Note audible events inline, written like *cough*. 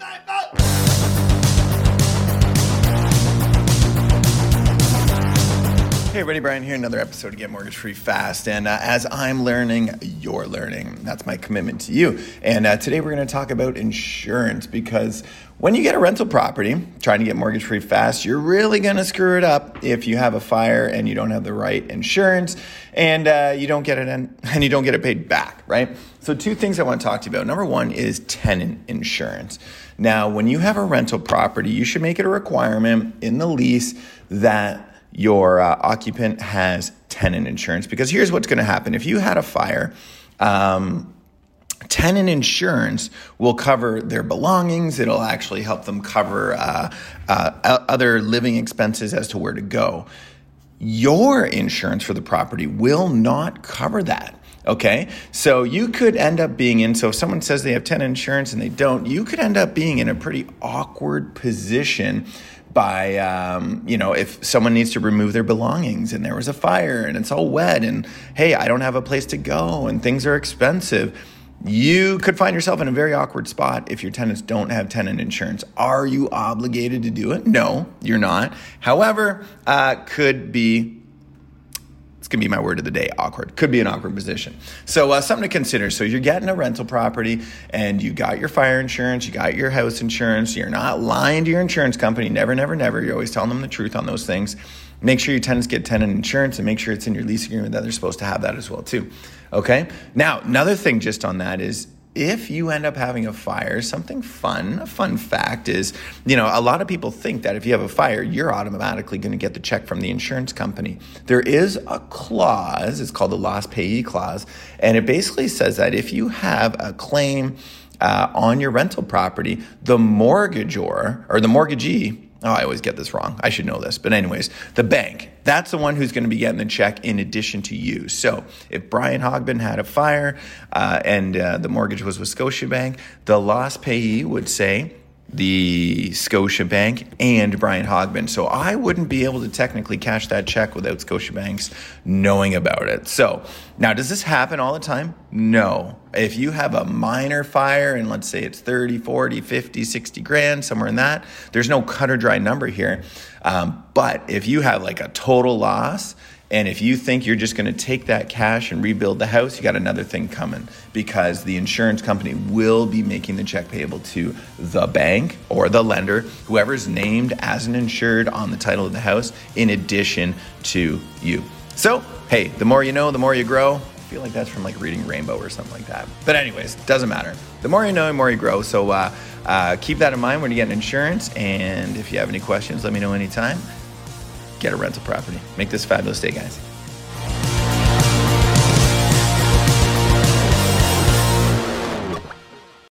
Sunday, Hey everybody, Brian here, another episode to Get Mortgage Free Fast. And uh, as I'm learning, you're learning. That's my commitment to you. And uh, today we're going to talk about insurance because when you get a rental property trying to get mortgage free fast, you're really going to screw it up if you have a fire and you don't have the right insurance and uh, you don't get it in, *laughs* and you don't get it paid back, right? So two things I want to talk to you about. Number one is tenant insurance. Now, when you have a rental property, you should make it a requirement in the lease that your uh, occupant has tenant insurance. Because here's what's going to happen. If you had a fire um, tenant insurance will cover their belongings. It'll actually help them cover uh, uh, other living expenses as to where to go. Your insurance for the property will not cover that Okay, so you could end up being in. So if someone says they have tenant insurance and they don't, you could end up being in a pretty awkward position by um, you know if someone needs to remove their belongings and there was a fire and it's all wet and hey i don't have a place to go and things are expensive you could find yourself in a very awkward spot if your tenants don't have tenant insurance. Are you obligated to do it? No you're not. However uh, could be to be my word of the day awkward. Could be an awkward position. So, uh, something to consider. So, you're getting a rental property and you got your fire insurance, you got your house insurance, you're not lying to your insurance company. Never, never, never. You're always telling them the truth on those things. Make sure your tenants get tenant insurance and make sure it's in your lease agreement that they're supposed to have that as well, too. Okay. Now, another thing just on that is if you end up having a fire, something fun, a fun fact is, you know, a lot of people think that if you have a fire, you're automatically going to get the check from the insurance company. There is a clause, it's called the loss payee clause, and it basically says that if you have a claim uh, on your rental property, the mortgagor or the mortgagee Oh, I always get this wrong. I should know this. But, anyways, the bank, that's the one who's going to be getting the check in addition to you. So, if Brian Hogben had a fire uh, and uh, the mortgage was with Scotiabank, the loss payee would say, the Scotiabank and Brian Hogben. So I wouldn't be able to technically cash that check without Scotiabanks knowing about it. So now, does this happen all the time? No. If you have a minor fire and let's say it's 30, 40, 50, 60 grand, somewhere in that, there's no cut or dry number here. Um, but if you have like a total loss, and if you think you're just going to take that cash and rebuild the house, you got another thing coming because the insurance company will be making the check payable to the bank or the lender, whoever's named as an insured on the title of the house, in addition to you. So, hey, the more you know, the more you grow. I feel like that's from like reading Rainbow or something like that. But, anyways, doesn't matter. The more you know, the more you grow. So, uh, uh, keep that in mind when you get insurance. And if you have any questions, let me know anytime get a rental property. Make this fabulous day, guys.